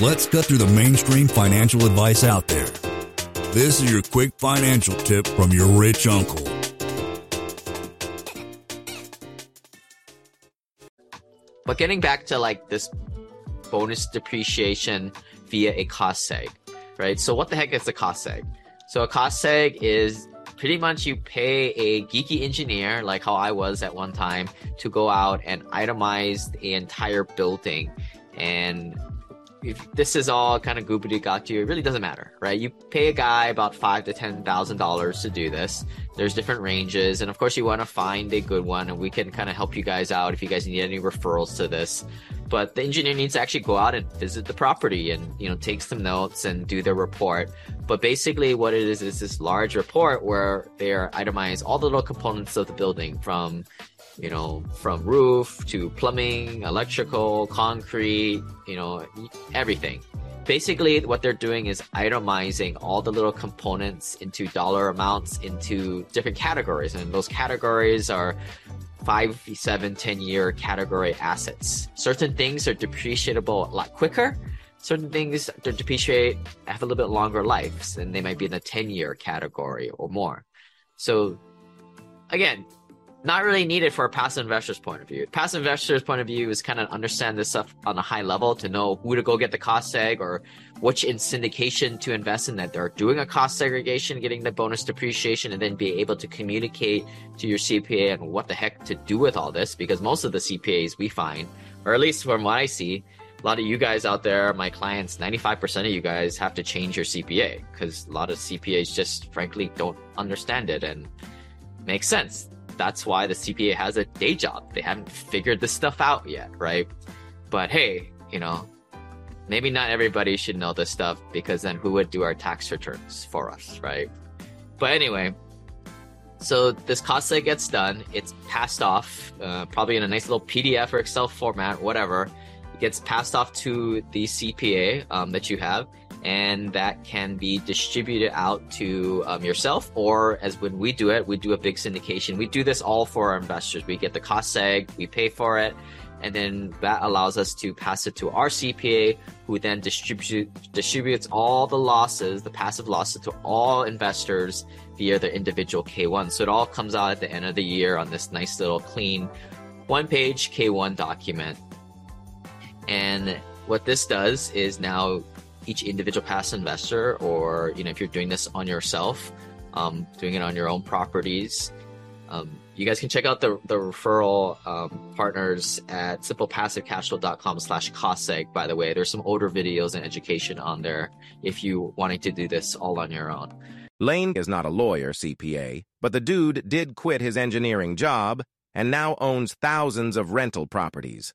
Let's cut through the mainstream financial advice out there. This is your quick financial tip from your rich uncle. But getting back to like this bonus depreciation via a cost seg, right? So what the heck is a cost seg? So a cost seg is pretty much you pay a geeky engineer like how I was at one time to go out and itemize the entire building and if this is all kind of goopity got you, it really doesn't matter, right? You pay a guy about five to ten thousand dollars to do this. There's different ranges, and of course, you want to find a good one, and we can kind of help you guys out if you guys need any referrals to this. But the engineer needs to actually go out and visit the property and you know take some notes and do their report. But basically, what it is is this large report where they are itemize all the little components of the building from you know, from roof to plumbing, electrical, concrete, you know, everything. Basically, what they're doing is itemizing all the little components into dollar amounts into different categories. And those categories are five, seven, 10 year category assets. Certain things are depreciable a lot quicker. Certain things that depreciate have a little bit longer lives and they might be in the 10 year category or more. So again, not really needed for a passive investor's point of view. Passive investor's point of view is kind of understand this stuff on a high level to know who to go get the cost seg or which in syndication to invest in that they're doing a cost segregation, getting the bonus depreciation, and then be able to communicate to your CPA and what the heck to do with all this. Because most of the CPAs we find, or at least from what I see, a lot of you guys out there, my clients, 95% of you guys have to change your CPA because a lot of CPAs just frankly don't understand it and makes sense that's why the CPA has a day job. They haven't figured this stuff out yet, right? But hey, you know, maybe not everybody should know this stuff because then who would do our tax returns for us, right? But anyway, so this cost gets done. It's passed off, uh, probably in a nice little PDF or Excel format, whatever. It gets passed off to the CPA um, that you have and that can be distributed out to um, yourself or as when we do it we do a big syndication. We do this all for our investors. We get the cost seg we pay for it and then that allows us to pass it to our cpa who then distribute, distributes all the losses the passive losses to all investors via their individual k1 so it all comes out at the end of the year on this nice little clean one page k1 document. And what this does is now each individual passive investor, or you know, if you're doing this on yourself, um, doing it on your own properties, um, you guys can check out the, the referral um, partners at simplepassivecashflow.com slash costseg. By the way, there's some older videos and education on there if you wanting to do this all on your own. Lane is not a lawyer CPA, but the dude did quit his engineering job and now owns thousands of rental properties.